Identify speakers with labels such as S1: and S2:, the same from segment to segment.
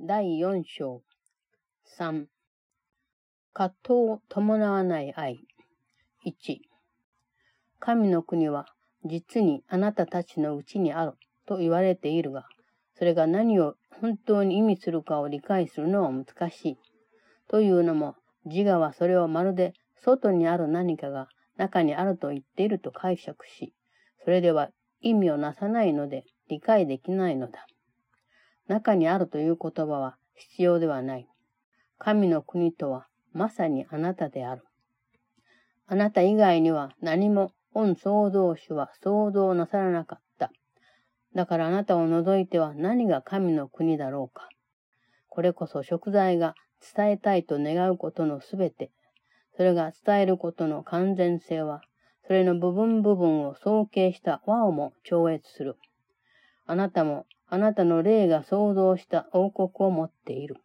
S1: 第4章3葛藤を伴わない愛1神の国は実にあなたたちのうちにあると言われているが、それが何を本当に意味するかを理解するのは難しい。というのも、自我はそれをまるで外にある何かが中にあると言っていると解釈し、それでは意味をなさないので理解できないのだ。中にあるという言葉は必要ではない。神の国とはまさにあなたである。あなた以外には何も本創造主は想像なさらなかった。だからあなたを除いては何が神の国だろうか。これこそ食材が伝えたいと願うことのすべて、それが伝えることの完全性は、それの部分部分を総計した和をも超越する。あなたも、あなたの霊が創造した王国を持っている。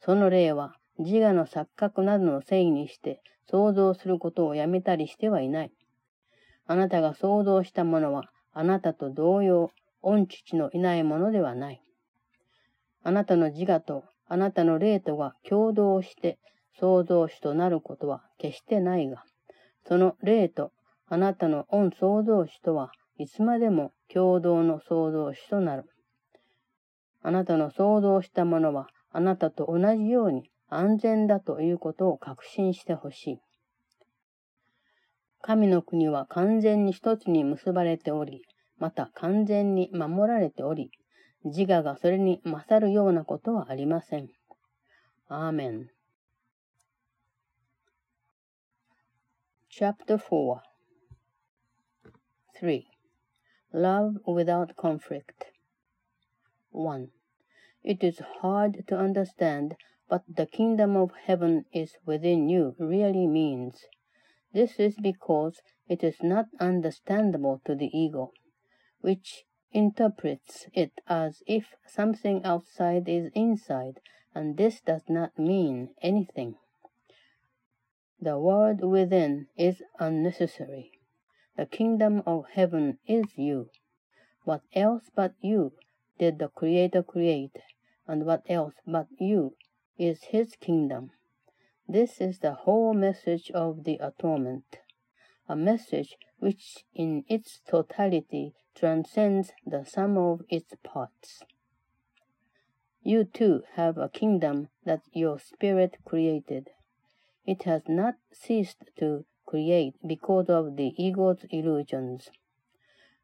S1: その霊は、自我の錯覚などのせいにして想像することをやめたりしてはいない。あなたが想像したものは、あなたと同様、御父のいないものではない。あなたの自我とあなたの霊とが共同して創造主となることは決してないが、その霊とあなたの恩創造主とはいつまでも共同の創造主となる。あなたの創造したものはあなたと同じように安全だということを確信してほしい。神の国は完全に一つに結ばれており、また完全に守られており、自我がそれに勝るようなことはありません。アーメン。Chapter 4 3. Love without conflict 1. It is hard to understand what the kingdom of heaven is within you really means. This is because it is not understandable to the ego, which interprets it as if something outside is inside, and this does not mean anything. The word within is unnecessary. The kingdom of heaven is you. What else but you did the Creator create, and what else but you is his kingdom? This is the whole message of the atonement, a message which in its totality transcends the sum of its parts. You too have a kingdom that your spirit created. It has not ceased to create because of the ego's illusions.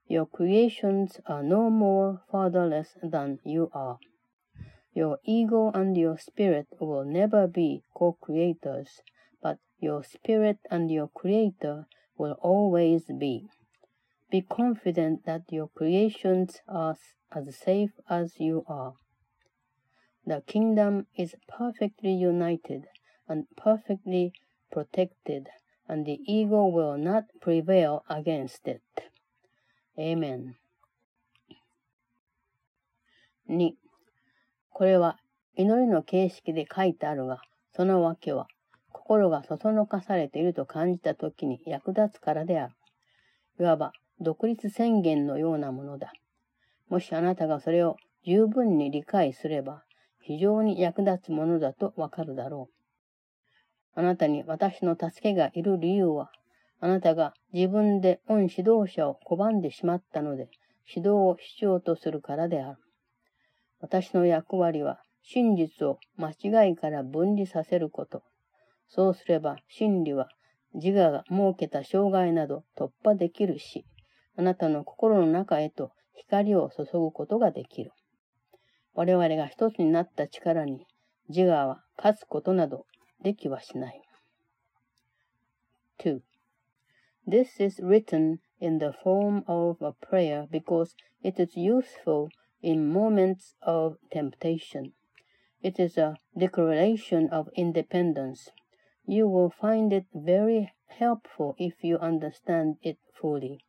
S1: Your creations are no more fatherless than you are. Your ego and your spirit will never be co-creators, but your spirit and your creator will always be. Be confident that your creations are as safe as you are. The kingdom is perfectly united and perfectly protected, and the ego will not prevail against it. Amen. 2. これは祈りの形式で書いてあるが、その訳は心がそそのかされていると感じたときに役立つからである。いわば独立宣言のようなものだ。もしあなたがそれを十分に理解すれば、非常に役立つものだとわかるだろう。あなたに私の助けがいる理由は、あなたが自分で恩指導者を拒んでしまったので、指導を必要とするからである。私の役割は、真実を間違いから分離させること。そうすれば、真理は自我が設けた障害など突破できるし、あなたの心の中へと光を注ぐことができる。我々が一つになった力に自我は勝つことなどできはしない。2. This is written in the form of a prayer because it is useful in moments of temptation. It is a declaration of independence. You will find it very helpful if you understand it fully.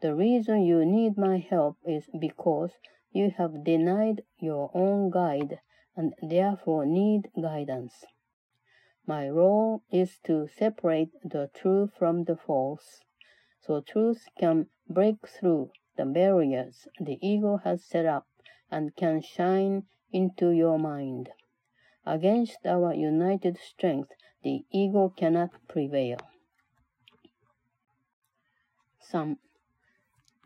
S1: The reason you need my help is because you have denied your own guide and therefore need guidance. My role is to separate the true from the false, so truth can break through the barriers the ego has set up and can shine into your mind. Against our united strength, the ego cannot prevail. 3.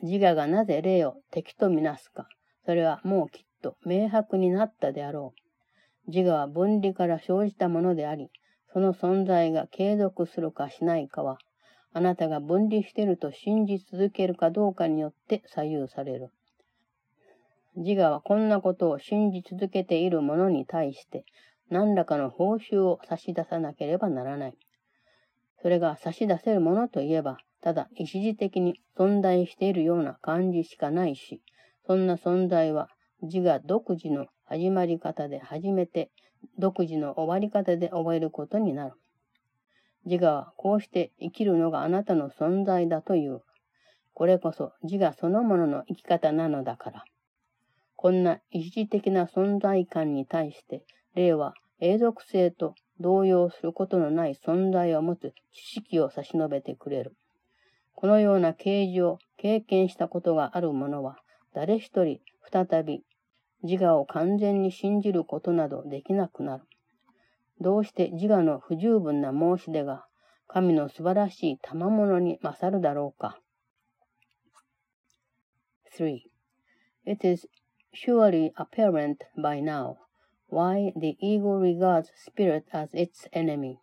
S1: 自我がなぜ霊を敵とみなすか。それはもうきっと明白になったであろう。自我は分離から生じたものであり、その存在が継続するかしないかは、あなたが分離していると信じ続けるかどうかによって左右される。自我はこんなことを信じ続けている者に対して、何らかの報酬を差し出さなければならない。それが差し出せるものといえば、ただ一時的に存在しているような感じしかないし、そんな存在は自我独自の始まり方で初めて、独自の終わり方で覚えることになる。自我はこうして生きるのがあなたの存在だという。これこそ自我そのものの生き方なのだから。こんな一時的な存在感に対して、霊は永続性と動揺することのない存在を持つ知識を差し伸べてくれる。このような啓示を経験したことがある者は、誰一人再び自我を完全に信じることなどできなくなる。どうして自我の不十分な申し出が神の素晴らしい賜物に勝るだろうか。3. It is surely apparent by now why the ego regards spirit as its enemy.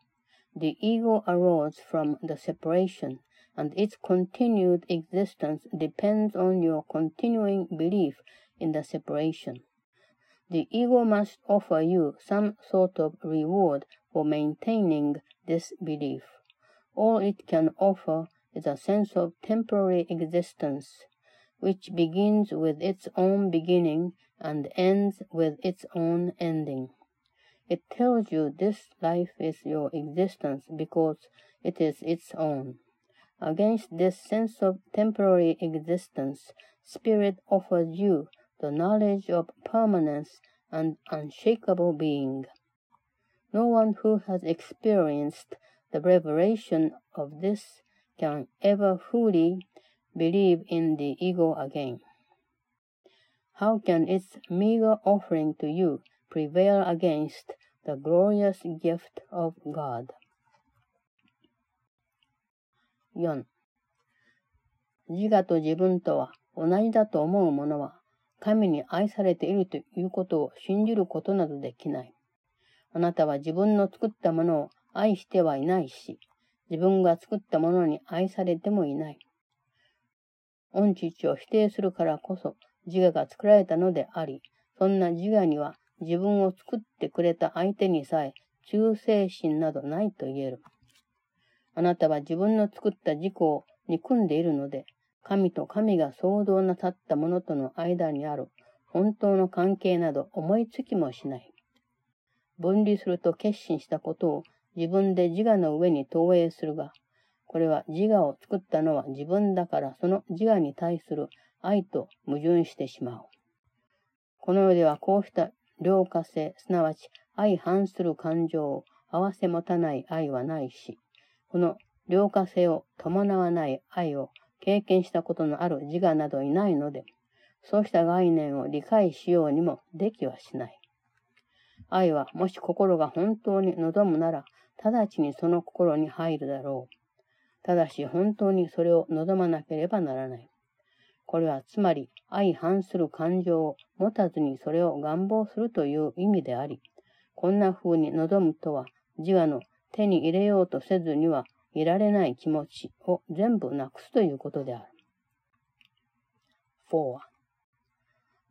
S1: The ego arose from the separation, and its continued existence depends on your continuing belief in the separation. The ego must offer you some sort of reward for maintaining this belief. All it can offer is a sense of temporary existence, which begins with its own beginning and ends with its own ending. It tells you this life is your existence because it is its own. Against this sense of temporary existence, Spirit offers you the knowledge of permanence and unshakable being. No one who has experienced the revelation of this can ever fully believe in the ego again. How can its meager offering to you prevail against the glorious gift of God? 4. 自我と自分とは同じだと思う者は 神に愛されているということを信じることなどできない。あなたは自分の作ったものを愛してはいないし、自分が作ったものに愛されてもいない。恩父を否定するからこそ自我が作られたのであり、そんな自我には自分を作ってくれた相手にさえ忠誠心などないと言える。あなたは自分の作った自己を憎んでいるので、神と神が創造なさったものとの間にある本当の関係など思いつきもしない。分離すると決心したことを自分で自我の上に投影するが、これは自我を作ったのは自分だからその自我に対する愛と矛盾してしまう。この世ではこうした良化性、すなわち相反する感情を合わせ持たない愛はないし、この良化性を伴わない愛を経験したことのある自我などいないので、そうした概念を理解しようにもできはしない。愛はもし心が本当に望むなら、直ちにその心に入るだろう。ただし本当にそれを望まなければならない。これはつまり相反する感情を持たずにそれを願望するという意味であり、こんな風に望むとは自我の手に入れようとせずにはいられない気持ちを全部なくすということである。4.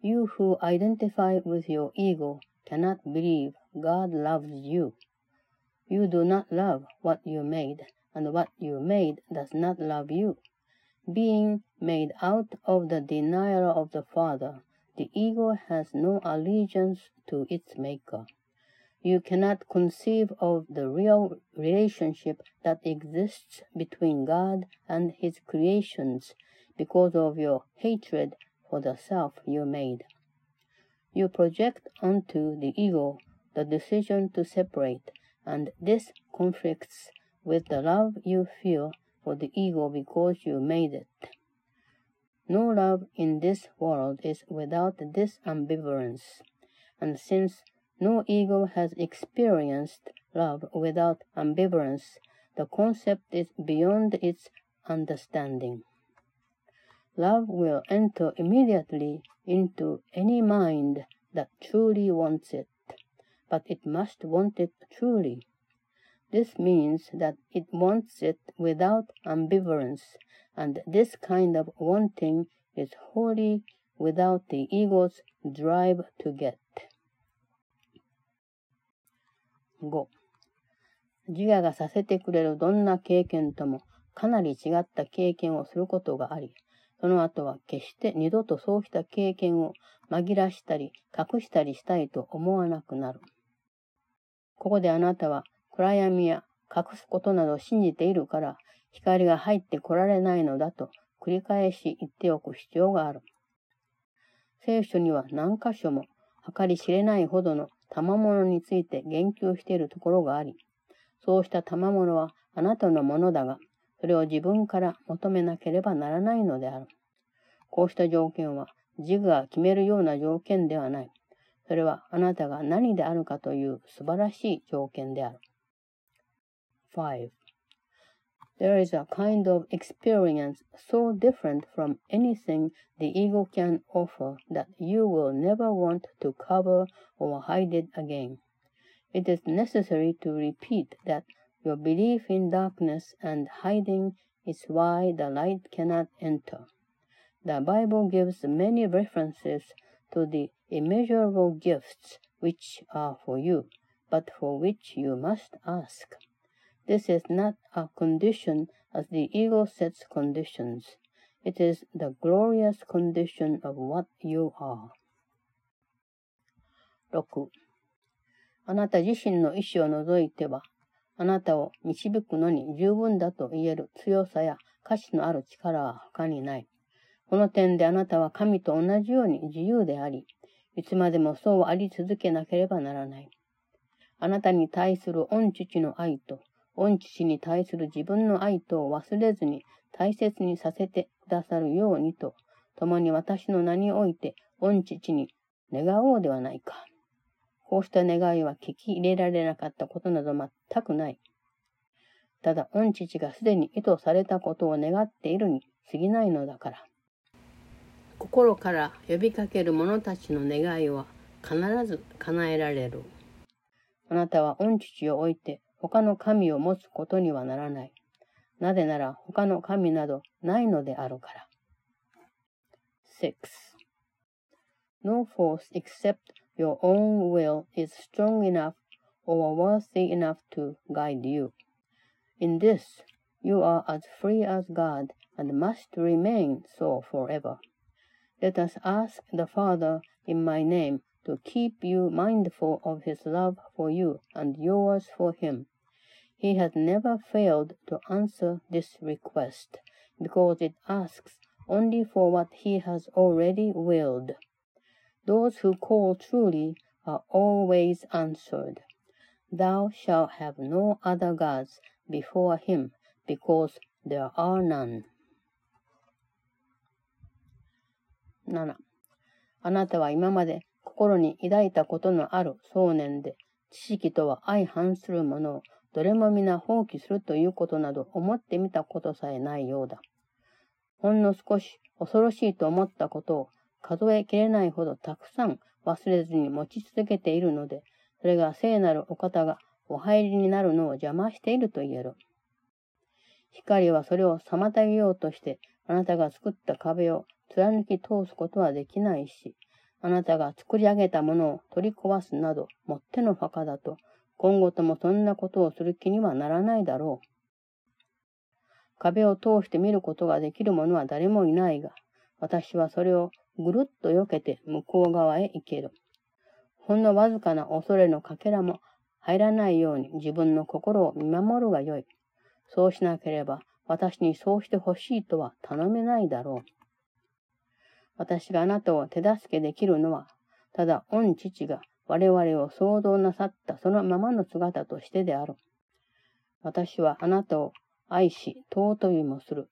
S1: You who identify with your ego cannot believe God loves you. You do not love what you made, and what you made does not love you. Being made out of the denial of the Father, the ego has no allegiance to its maker. You cannot conceive of the real relationship that exists between God and His creations because of your hatred for the self you made. You project onto the ego the decision to separate, and this conflicts with the love you feel for the ego because you made it. No love in this world is without this ambivalence. and since no ego has experienced love without ambivalence, the concept is beyond its understanding. Love will enter immediately into any mind that truly wants it, but it must want it truly. This means that it wants it without ambivalence, and this kind of wanting is wholly without the ego's drive to get. 5. 自我がさせてくれるどんな経験ともかなり違った経験をすることがあり、その後は決して二度とそうした経験を紛らしたり隠したりしたいと思わなくなる。ここであなたは暗闇や隠すことなど信じているから光が入ってこられないのだと繰り返し言っておく必要がある。聖書には何箇所も計り知れないほどの賜物について言及しているところがあり、そうした賜物はあなたのものだが、それを自分から求めなければならないのである。こうした条件は自我が決めるような条件ではない。それはあなたが何であるかという素晴らしい条件である。5. There is a kind of experience so different from anything the ego can offer that you will never want to cover or hide it again. It is necessary to repeat that your belief in darkness and hiding is why the light cannot enter. The Bible gives many references to the immeasurable gifts which are for you, but for which you must ask. This is not a condition as the ego sets conditions. It is the glorious condition of what you are. 6. あなた自身の意志を除いては、あなたを導くのに十分だと言える強さや価値のある力は他にない。この点であなたは神と同じように自由であり、いつまでもそうあり続けなければならない。あなたに対する御父の愛と、御父に対する自分の愛とを忘れずに大切にさせてくださるようにと、共に私の名において御父に願おうではないか。こうした願いは聞き入れられなかったことなど全くない。ただ、御父がすでに意図されたことを願っているに過ぎないのだから。心から呼びかける者たちの願いは必ず叶えられる。あなたは御父を置いて他の神を持つことにはならない。なぜなら他の神などないのであるから。6. No force except your own will is strong enough or worthy enough to guide you. In this, you are as free as God and must remain so forever. Let us ask the Father in my name to keep you mindful of his love for you and yours for him. He has never failed to answer this request because it asks only for what he has already willed. Those who call truly are always answered. Thou shalt have no other gods before him, because there are none. 7. あなたは今まで 心に抱いたことのある想念で、知識とは相反するものをどれも皆放棄するということなど思ってみたことさえないようだ。ほんの少し恐ろしいと思ったことを数えきれないほどたくさん忘れずに持ち続けているので、それが聖なるお方がお入りになるのを邪魔していると言える。光はそれを妨げようとして、あなたが作った壁を貫き通すことはできないし、あなたが作り上げたものを取り壊すなど、もっての墓だと、今後ともそんなことをする気にはならないだろう。壁を通して見ることができる者は誰もいないが、私はそれをぐるっと避けて向こう側へ行ける。ほんのわずかな恐れのかけらも入らないように自分の心を見守るがよい。そうしなければ私にそうしてほしいとは頼めないだろう。私があなたを手助けできるのは、ただ御父が我々を創造なさったそのままの姿としてである。私はあなたを愛し、尊びもする。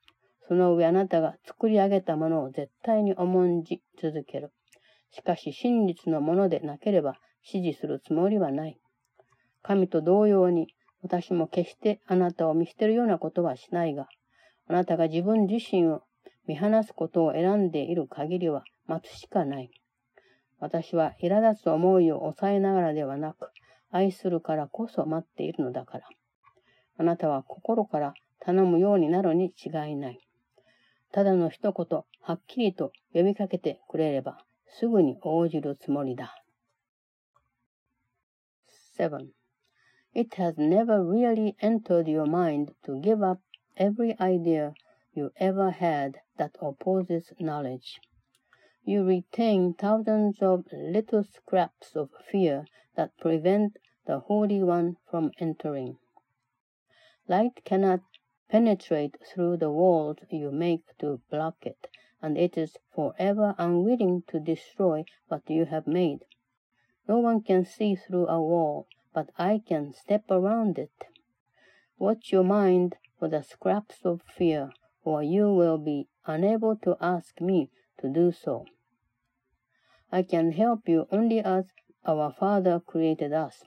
S1: その上あなたが作り上げたものを絶対に重んじ続ける。しかし真実のものでなければ支持するつもりはない。神と同様に、私も決してあなたを見捨てるようなことはしないが、あなたが自分自身を見放すことを選んでいる限りは待つしかない。私は苛立つ思いを抑えながらではなく、愛するからこそ待っているのだから。あなたは心から頼むようになるに違いない。ただの一言、はっきりと呼びかけてくれれば、すぐに応じるつもりだ。7. It has never really entered your mind to give up every idea you ever had that opposes knowledge. You retain thousands of little scraps of fear that prevent the Holy One from entering. Light cannot penetrate through the walls you make to block it, and it is forever unwilling to destroy what you have made. No one can see through a wall, but I can step around it. Watch your mind for the scraps of fear, or you will be unable to ask me to do so. I can help you only as our Father created us.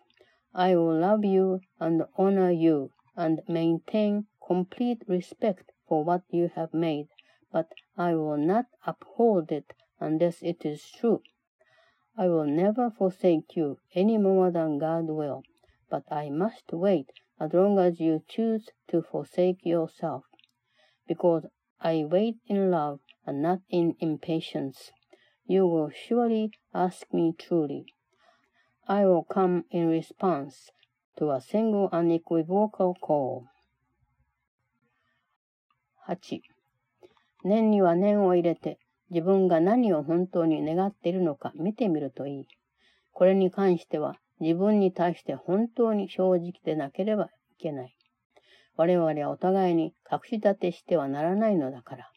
S1: I will love you and honor you and maintain complete respect for what you have made, but I will not uphold it unless it is true. I will never forsake you any more than God will, but I must wait as long as you choose to forsake yourself, because I wait in love and not in impatience. You will surely ask me truly. I will come in response to a single unequivocal call. 8. 念には念を入れて自分が何を本当に願っているのか見てみるといい。これに関しては自分に対して本当に正直でなければいけない。我々はお互いに隠し立てしてはならないのだから。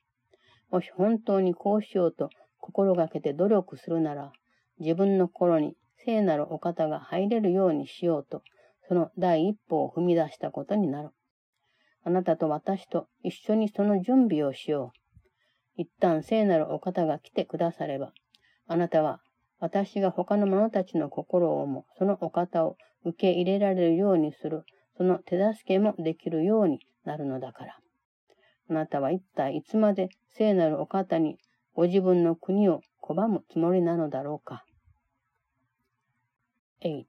S1: もし本当にこうしようと心がけて努力するなら、自分の心に聖なるお方が入れるようにしようと、その第一歩を踏み出したことになる。あなたと私と一緒にその準備をしよう。一旦聖なるお方が来てくだされば、あなたは私が他の者たちの心をもそのお方を受け入れられるようにする、その手助けもできるようになるのだから。あなたは一体いつまで聖なるお方にご自分の国を拒むつもりなのだろうか。8.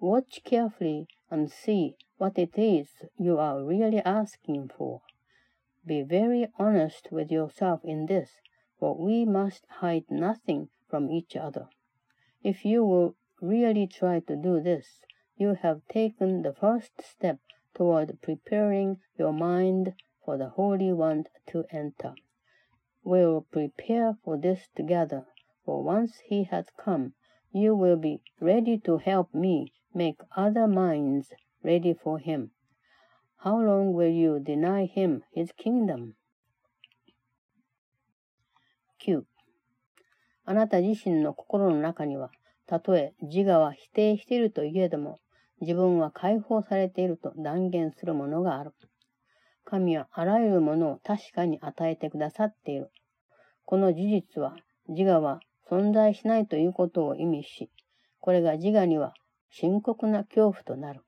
S1: Watch carefully and see what it is you are really asking for. Be very honest with yourself in this, for we must hide nothing from each other. If you will really try to do this, you have taken the first step toward preparing your mind for the Holy One to enter. We will prepare for this together, for once he has come, you will be ready to help me make other minds ready for him. How long will you deny him his kingdom? 9. あなた自身の心の中には、たとえ自我は否定しているといえども、 自分は解放されていると断言するものがある。神はあらゆるものを確かに与えてくださっている。この事実は、自我は存在しないということを意味し、これが自我には深刻な恐怖となる。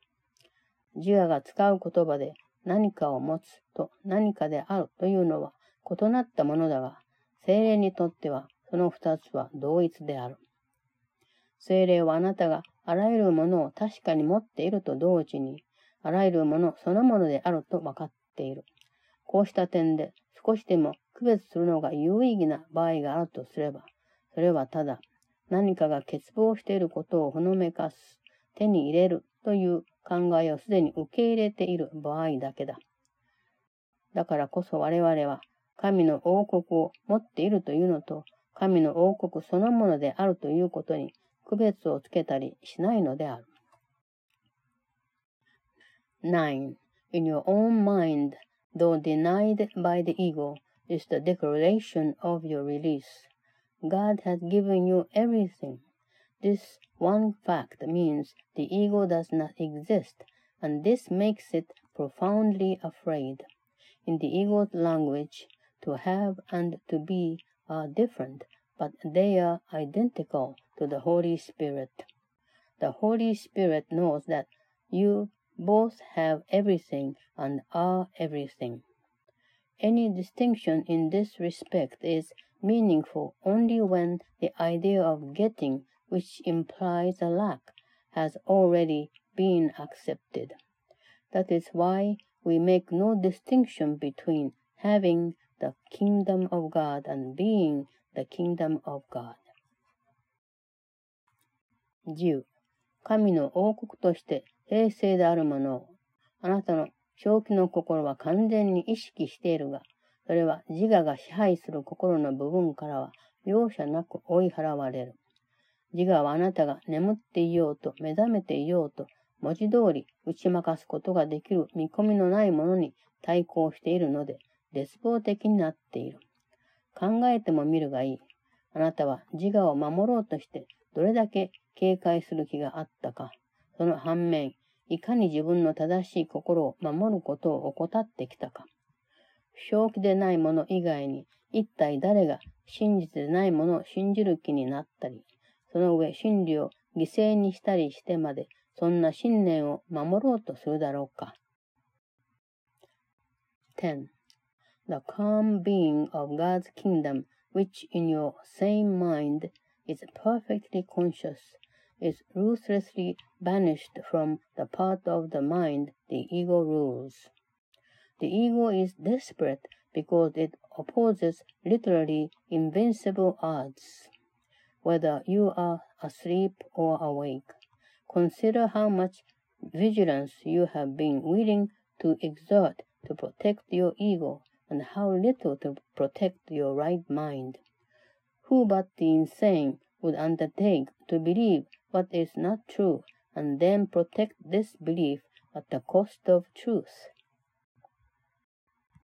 S1: 自我が使う言葉で何かを持つと何かであるというのは異なったものだが、精霊にとってはその二つは同一である。精霊はあなたがあらゆるものを確かに持っていると同時に、あらゆるものそのものであると分かっている。こうした点で少しでも区別するのが有意義な場合があるとすれば、それはただ何かが欠乏していることをほのめかす、手に入れるという考えをすでに受け入れている場合だけだ。だからこそ我々は神の王国を持っているというのと、神の王国そのものであるということに区別をつけたりしないのである。9. In your own mind, though denied by the ego, is the declaration of your release. God has given you everything. This one fact means the ego does not exist, and this makes it profoundly afraid. In the ego's language, to have and to be are different, but they are identical to the Holy Spirit. The Holy Spirit knows that you both have everything and are everything. Any distinction in this respect is meaningful only when the idea of getting, which implies a lack, has already been accepted. That is why we make no distinction between having the kingdom of God and being the kingdom of God. 10. 神の王国として平静であるものを、あなたの正気の心は完全に意識しているが、それは自我が支配する心の部分からは容赦なく追い払われる。自我はあなたが眠っていようと目覚めていようと文字通り打ち負かすことができる見込みのないものに対抗しているので、絶望的になっている。考えてもみるがいい。あなたは自我を守ろうとしてどれだけ警戒する気があったか。その反面、いかに自分の正しい心を守ることを怠ってきたか。正気でないもの以外に、一体誰が真実でないものを信じる気になったり、その上真理を犠牲にしたりしてまで、そんな信念を守ろうとするだろうか。10. The calm being of God's kingdom, which in your same mind is perfectly conscious, is ruthlessly banished from the part of the mind the ego rules. The ego is desperate because it opposes literally invincible odds. Whether you are asleep or awake, consider how much vigilance you have been willing to exert to protect your ego and how little to protect your right mind. Who but the insane would undertake to believe what is not true and then protect this belief at the cost of truth?